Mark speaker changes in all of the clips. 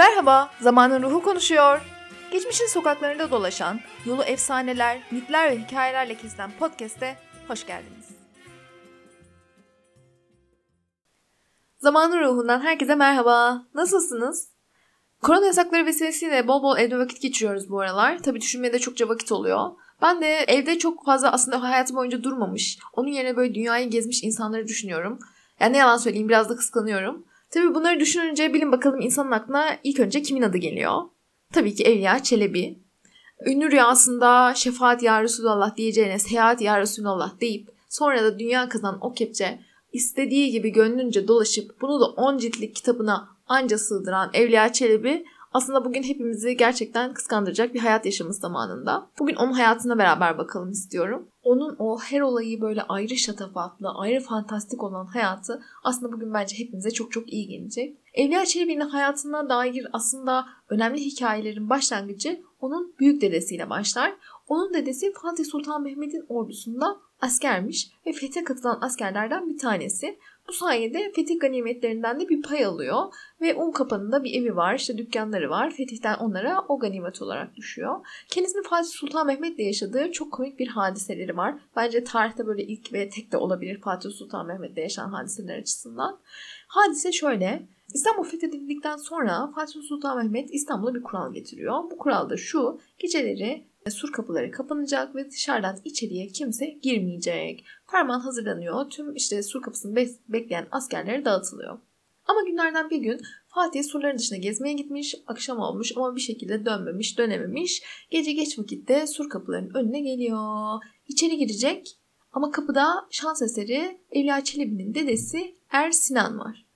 Speaker 1: Merhaba, Zamanın Ruhu konuşuyor. Geçmişin sokaklarında dolaşan, yolu efsaneler, mitler ve hikayelerle kesilen podcast'e hoş geldiniz. Zamanın Ruhu'ndan herkese merhaba. Nasılsınız? Korona yasakları vesilesiyle bol bol evde vakit geçiriyoruz bu aralar. Tabii düşünmeye de çokça vakit oluyor. Ben de evde çok fazla aslında hayatım boyunca durmamış, onun yerine böyle dünyayı gezmiş insanları düşünüyorum. Yani ne yalan söyleyeyim biraz da kıskanıyorum. Tabii bunları düşününce bilin bakalım insanın aklına ilk önce kimin adı geliyor? Tabii ki Evliya Çelebi. Ünlü rüyasında şefaat ya Resulallah diyeceğine seyahat ya Resulallah deyip sonra da dünya kazanan o kepçe istediği gibi gönlünce dolaşıp bunu da 10 ciltlik kitabına anca sığdıran Evliya Çelebi aslında bugün hepimizi gerçekten kıskandıracak bir hayat yaşamış zamanında. Bugün onun hayatına beraber bakalım istiyorum. Onun o her olayı böyle ayrı şatafatlı, ayrı fantastik olan hayatı aslında bugün bence hepimize çok çok iyi gelecek. Evliya Çelebi'nin hayatına dair aslında önemli hikayelerin başlangıcı onun büyük dedesiyle başlar. Onun dedesi Fatih Sultan Mehmet'in ordusunda askermiş ve fethe katılan askerlerden bir tanesi. Bu sayede fetih ganimetlerinden de bir pay alıyor ve un kapanında bir evi var, işte dükkanları var. Fetihten onlara o ganimet olarak düşüyor. Kendisinin Fatih Sultan Mehmet'le yaşadığı çok komik bir hadiseleri var. Bence tarihte böyle ilk ve tek de olabilir Fatih Sultan Mehmet'le yaşanan hadiseler açısından. Hadise şöyle. İstanbul fethedildikten sonra Fatih Sultan Mehmet İstanbul'a bir kural getiriyor. Bu kural da şu. Geceleri sur kapıları kapanacak ve dışarıdan içeriye kimse girmeyecek. Ferman hazırlanıyor. Tüm işte sur kapısını bekleyen askerlere dağıtılıyor. Ama günlerden bir gün Fatih surların dışına gezmeye gitmiş, akşam olmuş ama bir şekilde dönmemiş, dönememiş. Gece geç vakitte sur kapılarının önüne geliyor. İçeri girecek ama kapıda şans eseri Evliya Çelebi'nin dedesi Er Sinan var.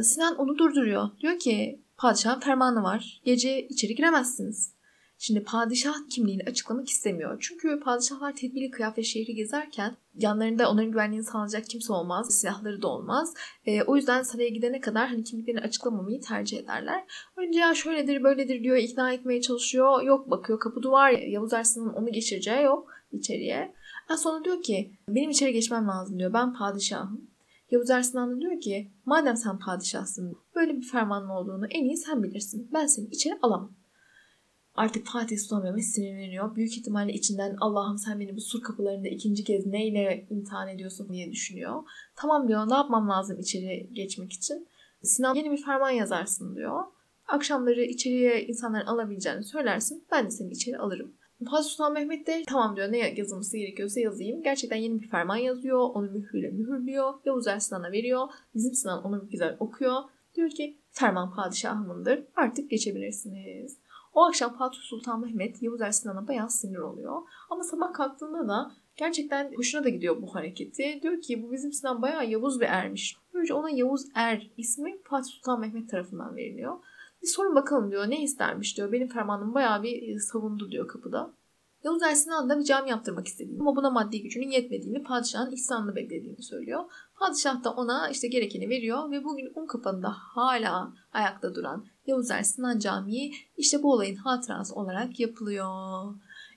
Speaker 1: Sinan onu durduruyor. Diyor ki padişahın fermanı var. Gece içeri giremezsiniz. Şimdi padişah kimliğini açıklamak istemiyor. Çünkü padişahlar tedbirli kıyafet şehri gezerken yanlarında onların güvenliğini sağlayacak kimse olmaz. Silahları da olmaz. E, o yüzden saraya gidene kadar hani kimliklerini açıklamamayı tercih ederler. Önce ya şöyledir böyledir diyor ikna etmeye çalışıyor. Yok bakıyor kapı duvar Yavuz Arslan'ın onu geçireceği yok içeriye. En sonra diyor ki benim içeri geçmem lazım diyor. Ben padişahım. Yavuz Arslan da diyor ki madem sen padişahsın böyle bir fermanın olduğunu en iyi sen bilirsin. Ben seni içeri alamam. Artık Fatih Sultan Mehmet sinirleniyor. Büyük ihtimalle içinden Allah'ım sen beni bu sur kapılarında ikinci kez neyle imtihan ediyorsun diye düşünüyor. Tamam diyor ne yapmam lazım içeri geçmek için. Sinan yeni bir ferman yazarsın diyor. Akşamları içeriye insanların alabileceğini söylersin. Ben de seni içeri alırım. Fatih Sultan Mehmet de tamam diyor ne yazılması gerekiyorsa yazayım. Gerçekten yeni bir ferman yazıyor. Onu mühürle mühürlüyor. Yavuz Arslan'a veriyor. Bizim Sinan onu güzel okuyor. Diyor ki ferman padişahımındır. Artık geçebilirsiniz. O akşam Fatih Sultan Mehmet Yavuz Er Sinan'a bayağı sinir oluyor. Ama sabah kalktığında da gerçekten hoşuna da gidiyor bu hareketi. Diyor ki bu bizim Sinan bayağı Yavuz bir ermiş. Böylece ona Yavuz Er ismi Fatih Sultan Mehmet tarafından veriliyor. Bir sorun bakalım diyor ne istermiş diyor. Benim fermanım bayağı bir savundu diyor kapıda. Yavuz Er Sinan da bir cami yaptırmak istediğini ama buna maddi gücünün yetmediğini, padişahın ihsanını beklediğini söylüyor. Padişah da ona işte gerekeni veriyor ve bugün un kapanında hala ayakta duran Yavuz Er Sinan Camii işte bu olayın hatırası olarak yapılıyor.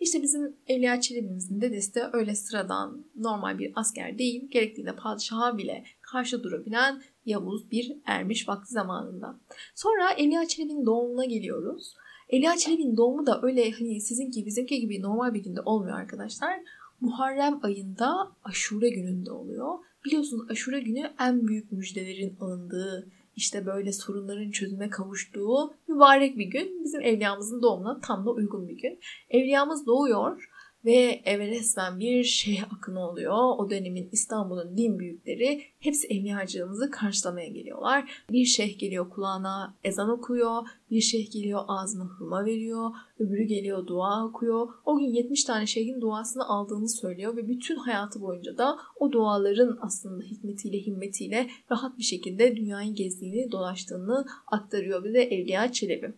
Speaker 1: İşte bizim Evliya Çelebi'mizin dedesi de öyle sıradan normal bir asker değil, gerektiğinde padişaha bile karşı durabilen Yavuz bir ermiş vakti zamanında. Sonra Evliya Çelebi'nin doğumuna geliyoruz. Evliya Çelebi'nin doğumu da öyle hani sizinki bizimki gibi normal bir günde olmuyor arkadaşlar. Muharrem ayında aşure gününde oluyor. Biliyorsunuz aşure günü en büyük müjdelerin alındığı, işte böyle sorunların çözüme kavuştuğu mübarek bir gün. Bizim evliyamızın doğumuna tam da uygun bir gün. Evliyamız doğuyor ve eve resmen bir şeyh akını oluyor. O dönemin İstanbul'un din büyükleri hepsi evliyacığımızı karşılamaya geliyorlar. Bir şeyh geliyor kulağına ezan okuyor, bir şeyh geliyor ağzına hurma veriyor, öbürü geliyor dua okuyor. O gün 70 tane şeyhin duasını aldığını söylüyor ve bütün hayatı boyunca da o duaların aslında hikmetiyle, himmetiyle rahat bir şekilde dünyayı gezdiğini, dolaştığını aktarıyor bize Evliya Çelebi.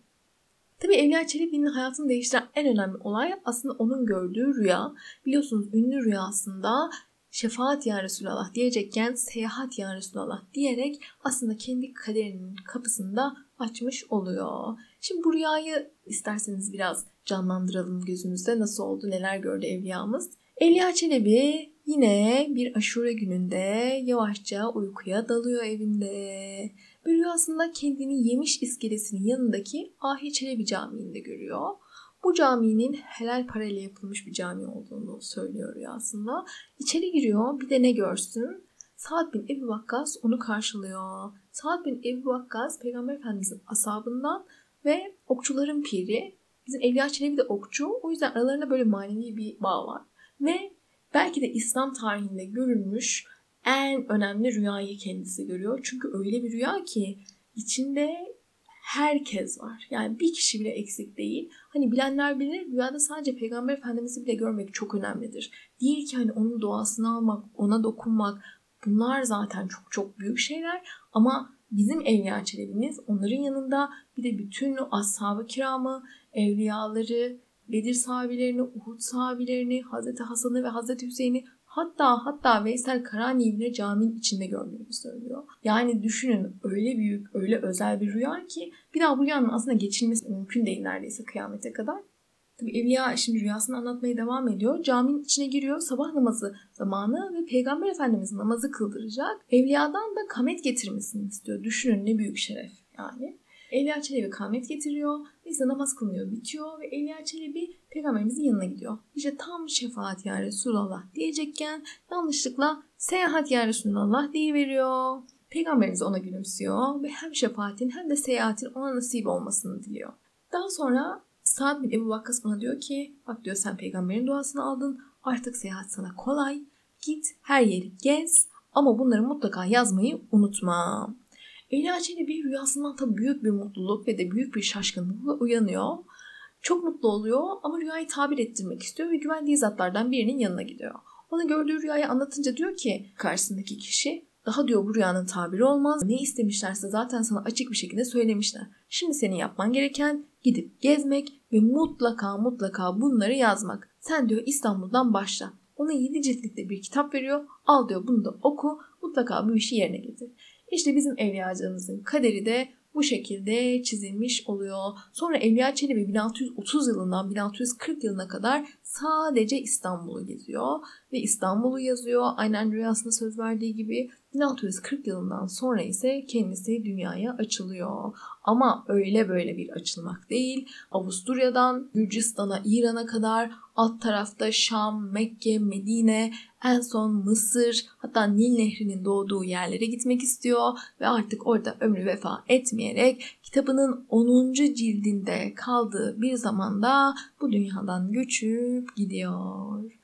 Speaker 1: Tabi Evliya Çelebi'nin hayatını değiştiren en önemli olay aslında onun gördüğü rüya. Biliyorsunuz ünlü rüyasında şefaat ya Resulallah diyecekken seyahat ya Resulallah diyerek aslında kendi kaderinin kapısını da açmış oluyor. Şimdi bu rüyayı isterseniz biraz canlandıralım gözümüzde nasıl oldu neler gördü evliyamız. Evliya Çelebi yine bir aşure gününde yavaşça uykuya dalıyor evinde Ve rüyasında kendini yemiş iskelesinin yanındaki Ahi Çelebi Camii'nde görüyor. Bu caminin helal parayla yapılmış bir cami olduğunu söylüyor rüyasında. İçeri giriyor bir de ne görsün? Saad bin Ebu Vakkas onu karşılıyor. Saad bin Ebu Vakkas Peygamber Efendimiz'in asabından ve okçuların piri. Bizim Evliya Çelebi de okçu. O yüzden aralarında böyle manevi bir bağ var. Ve belki de İslam tarihinde görülmüş en önemli rüyayı kendisi görüyor. Çünkü öyle bir rüya ki içinde herkes var. Yani bir kişi bile eksik değil. Hani bilenler bilir rüyada sadece Peygamber Efendimiz'i bile görmek çok önemlidir. Değil ki hani onun duasını almak, ona dokunmak bunlar zaten çok çok büyük şeyler. Ama bizim Evliya Çelebi'miz onların yanında bir de bütün ashab-ı kiramı, evliyaları, Bedir sahabilerini, Uhud sahabilerini, Hazreti Hasan'ı ve Hazreti Hüseyin'i Hatta hatta Veysel Karani'yi bile caminin içinde gördüğünü söylüyor. Yani düşünün öyle büyük, öyle özel bir rüya ki bir daha bu rüyanın aslında geçilmesi mümkün değil neredeyse kıyamete kadar. Tabi Evliya şimdi rüyasını anlatmaya devam ediyor. Caminin içine giriyor. Sabah namazı zamanı ve Peygamber Efendimiz namazı kıldıracak. Evliyadan da kamet getirmesini istiyor. Düşünün ne büyük şeref yani. Evliya Çelebi kamet getiriyor. Neyse namaz kılınıyor bitiyor ve Evliya Çelebi peygamberimizin yanına gidiyor. İşte tam şefaat ya Resulallah diyecekken yanlışlıkla seyahat ya Resulallah veriyor. Peygamberimiz ona gülümsüyor ve hem şefaatin hem de seyahatin ona nasip olmasını diliyor. Daha sonra Sa'd bin Ebu Vakkas ona diyor ki bak diyor sen peygamberin duasını aldın artık seyahat sana kolay. Git her yeri gez ama bunları mutlaka yazmayı unutma. Leyla Çelebi rüyasından tabii büyük bir mutluluk ve de büyük bir şaşkınlıkla uyanıyor. Çok mutlu oluyor ama rüyayı tabir ettirmek istiyor ve güvendiği zatlardan birinin yanına gidiyor. Ona gördüğü rüyayı anlatınca diyor ki karşısındaki kişi daha diyor bu rüyanın tabiri olmaz. Ne istemişlerse zaten sana açık bir şekilde söylemişler. Şimdi senin yapman gereken gidip gezmek ve mutlaka mutlaka bunları yazmak. Sen diyor İstanbul'dan başla. Ona 7 ciltlikte bir kitap veriyor. Al diyor bunu da oku. Mutlaka bu işi yerine getir. İşte bizim evliyacığımızın kaderi de bu şekilde çizilmiş oluyor. Sonra Evliya Çelebi 1630 yılından 1640 yılına kadar sadece İstanbul'u geziyor ve İstanbul'u yazıyor. Aynen rüyasında söz verdiği gibi 1640 yılından sonra ise kendisi dünyaya açılıyor. Ama öyle böyle bir açılmak değil. Avusturya'dan Gürcistan'a, İran'a kadar alt tarafta Şam, Mekke, Medine, en son Mısır hatta Nil Nehri'nin doğduğu yerlere gitmek istiyor ve artık orada ömrü vefa etmeyerek kitabının 10. cildinde kaldığı bir zamanda bu dünyadan göçüp gidiyor.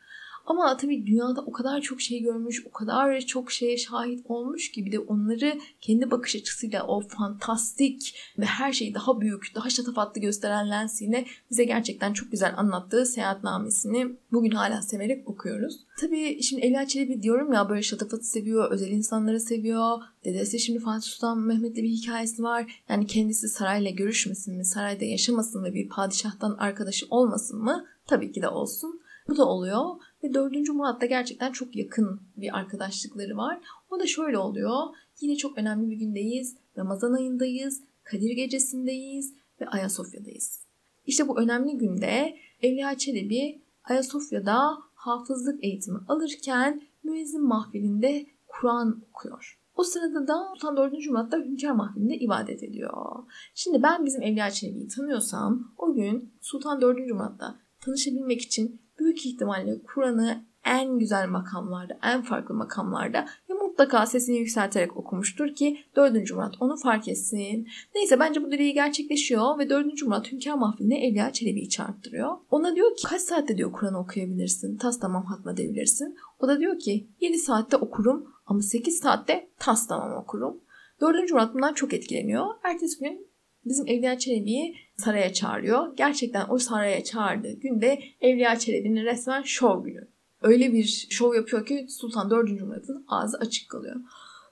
Speaker 1: Ama tabii dünyada o kadar çok şey görmüş, o kadar çok şeye şahit olmuş ki bir de onları kendi bakış açısıyla o fantastik ve her şeyi daha büyük, daha şatafatlı gösteren lensiyle bize gerçekten çok güzel anlattığı seyahatnamesini bugün hala severek okuyoruz. Tabii şimdi Ela Çelebi diyorum ya böyle şatafatı seviyor, özel insanları seviyor. Dedesi şimdi Fatih Sultan Mehmet'le bir hikayesi var. Yani kendisi sarayla görüşmesin mi, sarayda yaşamasın ve bir padişahtan arkadaşı olmasın mı? Tabii ki de olsun. Bu da oluyor ve 4. Murat'ta gerçekten çok yakın bir arkadaşlıkları var. O da şöyle oluyor. Yine çok önemli bir gündeyiz. Ramazan ayındayız. Kadir gecesindeyiz ve Ayasofya'dayız. İşte bu önemli günde Evliya Çelebi Ayasofya'da hafızlık eğitimi alırken müezzin mahfilinde Kur'an okuyor. O sırada da Sultan 4. Murat'ta Hünkar Mahfili'nde ibadet ediyor. Şimdi ben bizim Evliya Çelebi'yi tanıyorsam o gün Sultan 4. Murat'ta tanışabilmek için büyük ihtimalle Kur'an'ı en güzel makamlarda, en farklı makamlarda ve mutlaka sesini yükselterek okumuştur ki 4. Murat onu fark etsin. Neyse bence bu dileği gerçekleşiyor ve 4. Murat Hünkar Mahfili'ne Evliya Çelebi'yi çağırttırıyor. Ona diyor ki kaç saatte diyor Kur'an okuyabilirsin, tas tamam hatmedebilirsin. O da diyor ki 7 saatte okurum ama 8 saatte tas tamam okurum. 4. Murat bundan çok etkileniyor. Ertesi gün bizim Evliya Çelebi'yi saraya çağırıyor. Gerçekten o saraya çağırdığı günde Evliya Çelebi'nin resmen şov günü. Öyle bir şov yapıyor ki Sultan 4. Murat'ın ağzı açık kalıyor.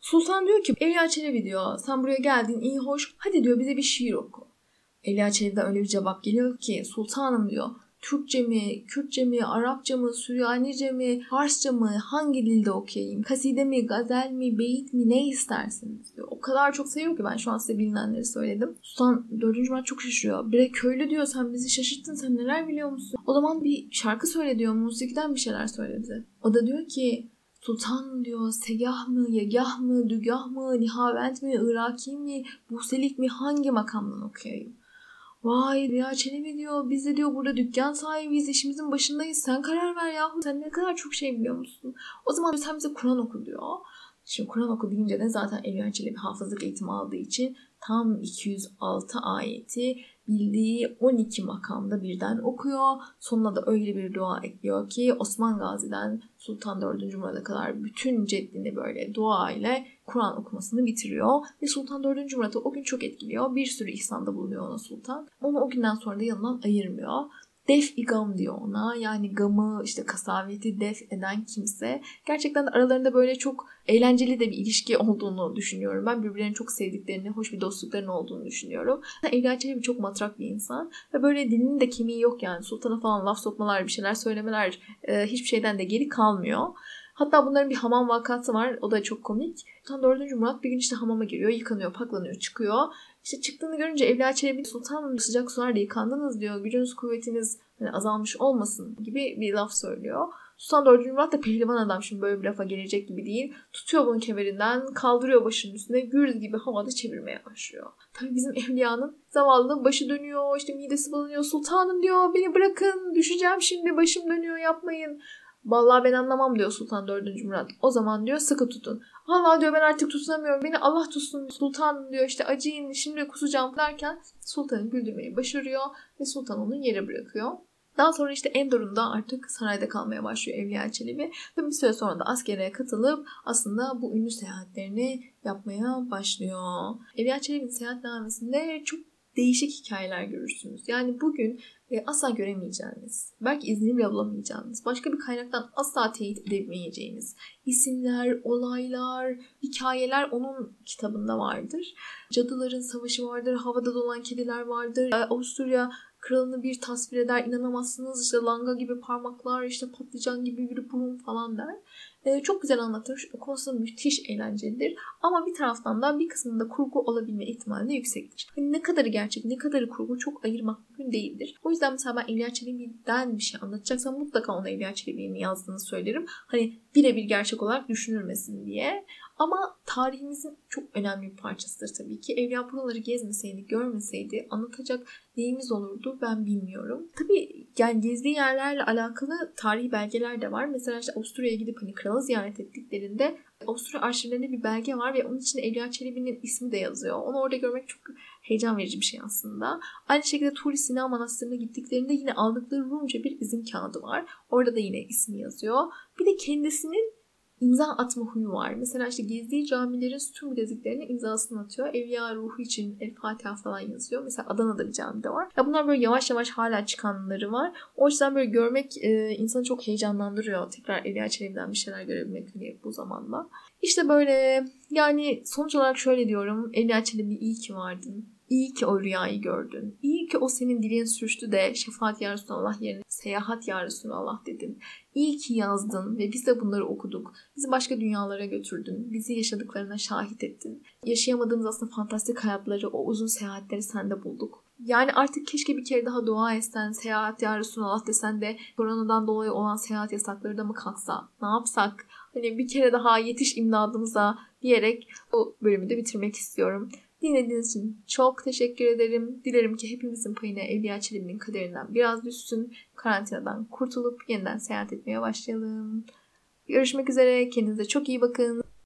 Speaker 1: Sultan diyor ki Evliya Çelebi diyor sen buraya geldin iyi hoş hadi diyor bize bir şiir oku. Evliya Çelebi'den öyle bir cevap geliyor ki sultanım diyor Türkçe mi, Kürtçe mi, Arapça mı, Süryanice mi, Farsça mı, hangi dilde okuyayım? Kaside mi, gazel mi, beyit mi ne istersiniz diyor. O kadar çok seviyor ki ben şu an size bilinenleri söyledim. Sultan 4. Murat çok şaşırıyor. Bire köylü diyor sen bizi şaşırttın sen neler biliyor musun? O zaman bir şarkı söyle diyor musikiden bir şeyler söyle bize. O da diyor ki Sultan diyor segah mı, yegah mı, dügah mı, nihavent mi, iraki mi, buselik mi hangi makamdan okuyayım? Vay Rüya Çelebi diyor biz de diyor burada dükkan sahibiyiz işimizin başındayız sen karar ver yahu sen ne kadar çok şey biliyor musun? O zaman sen bize Kur'an oku diyor. Şimdi Kur'an oku deyince de zaten Evliya Çelebi hafızlık eğitimi aldığı için tam 206 ayeti bildiği 12 makamda birden okuyor. Sonuna da öyle bir dua ekliyor ki Osman Gazi'den Sultan 4. Murad'a kadar bütün ceddini böyle dua ile Kur'an okumasını bitiriyor. Ve Sultan 4. Murat'ı o gün çok etkiliyor. Bir sürü ihsanda bulunuyor ona Sultan. Onu o günden sonra da yanından ayırmıyor. Def igam diyor ona. Yani gamı işte kasaveti def eden kimse. Gerçekten aralarında böyle çok eğlenceli de bir ilişki olduğunu düşünüyorum. Ben birbirlerini çok sevdiklerini, hoş bir dostlukların olduğunu düşünüyorum. Evliya Çelebi çok matrak bir insan. Ve böyle dilinin de kemiği yok yani. Sultana falan laf sokmalar, bir şeyler söylemeler e, hiçbir şeyden de geri kalmıyor. Hatta bunların bir hamam vakası var. O da çok komik. Sultan 4. Murat bir gün işte hamama giriyor, yıkanıyor, paklanıyor, çıkıyor. İşte çıktığını görünce Evliya Çelebi Sultan sıcak sularla yıkandınız diyor. Gücünüz kuvvetiniz hani azalmış olmasın gibi bir laf söylüyor. Sultan 4. Murat da pehlivan adam şimdi böyle bir lafa gelecek gibi değil. Tutuyor bunun kemerinden kaldırıyor başının üstüne gürz gibi havada çevirmeye başlıyor. Tabii bizim evliyanın zavallının başı dönüyor işte midesi bulanıyor. Sultanım diyor beni bırakın düşeceğim şimdi başım dönüyor yapmayın. Vallahi ben anlamam diyor Sultan 4. Murat. O zaman diyor sıkı tutun. Vallahi diyor ben artık tutunamıyorum. Beni Allah tutsun sultan diyor işte acıyın şimdi kusacağım derken sultanı güldürmeyi başarıyor ve sultan onu yere bırakıyor. Daha sonra işte Endor'un artık sarayda kalmaya başlıyor Evliya Çelebi ve bir süre sonra da askere katılıp aslında bu ünlü seyahatlerini yapmaya başlıyor. Evliya Çelebi'nin seyahatnamesinde çok değişik hikayeler görürsünüz. Yani bugün e, asla göremeyeceğiniz, belki iznini bile bulamayacağınız, başka bir kaynaktan asla teyit edemeyeceğiniz isimler, olaylar, hikayeler onun kitabında vardır. Cadıların savaşı vardır, havada dolan kediler vardır. E, Avusturya kralını bir tasvir eder inanamazsınız işte langa gibi parmaklar işte patlıcan gibi bir burun falan der. Ee, çok güzel anlatır. Konusu müthiş eğlencelidir. Ama bir taraftan da bir kısmında kurgu olabilme ihtimali de yüksektir. Hani ne kadarı gerçek ne kadarı kurgu çok ayırmak mümkün değildir. O yüzden mesela ben İlya Çelebi'den bir şey anlatacaksam mutlaka ona İlya Çelebi'nin yazdığını söylerim. Hani birebir gerçek olarak düşünülmesin diye. Ama tarihimizin çok önemli bir parçasıdır tabii ki. Evliya buraları gezmeseydi, görmeseydi anlatacak neyimiz olurdu ben bilmiyorum. Tabii yani gezdiği yerlerle alakalı tarihi belgeler de var. Mesela işte Avusturya'ya gidip hani kralı ziyaret ettiklerinde Avusturya arşivlerinde bir belge var ve onun içinde Evliya Çelebi'nin ismi de yazıyor. Onu orada görmek çok heyecan verici bir şey aslında. Aynı şekilde Turi Sina Manastırı'na gittiklerinde yine aldıkları Rumca bir izin kağıdı var. Orada da yine ismi yazıyor. Bir de kendisinin imza atma huyu var. Mesela işte gezdiği camilerin sütun bileziklerine imzasını atıyor. Evliya ruhu için El Fatiha falan yazıyor. Mesela Adana'da bir cami de var. Ya bunlar böyle yavaş yavaş hala çıkanları var. O yüzden böyle görmek e, insanı çok heyecanlandırıyor. Tekrar Evliya Çelebi'den bir şeyler görebilmek hani bu zamanla. İşte böyle yani sonuç olarak şöyle diyorum. Evliya Çelebi iyi ki vardın. İyi ki o rüyayı gördün. İyi ki o senin dilin sürçtü de şefaat ya Resulallah yerine seyahat ya Resulallah dedin. İyi ki yazdın ve biz de bunları okuduk. Bizi başka dünyalara götürdün. Bizi yaşadıklarına şahit ettin. Yaşayamadığımız aslında fantastik hayatları, o uzun seyahatleri sende bulduk. Yani artık keşke bir kere daha dua etsen, seyahat ya Resulallah desen de koronadan dolayı olan seyahat yasakları da mı kalksa? Ne yapsak? Hani bir kere daha yetiş imdadımıza diyerek bu bölümü de bitirmek istiyorum. Dinlediğiniz için çok teşekkür ederim. Dilerim ki hepimizin payına Evliya Çelebi'nin kaderinden biraz düşsün. Karantinadan kurtulup yeniden seyahat etmeye başlayalım. Görüşmek üzere. Kendinize çok iyi bakın.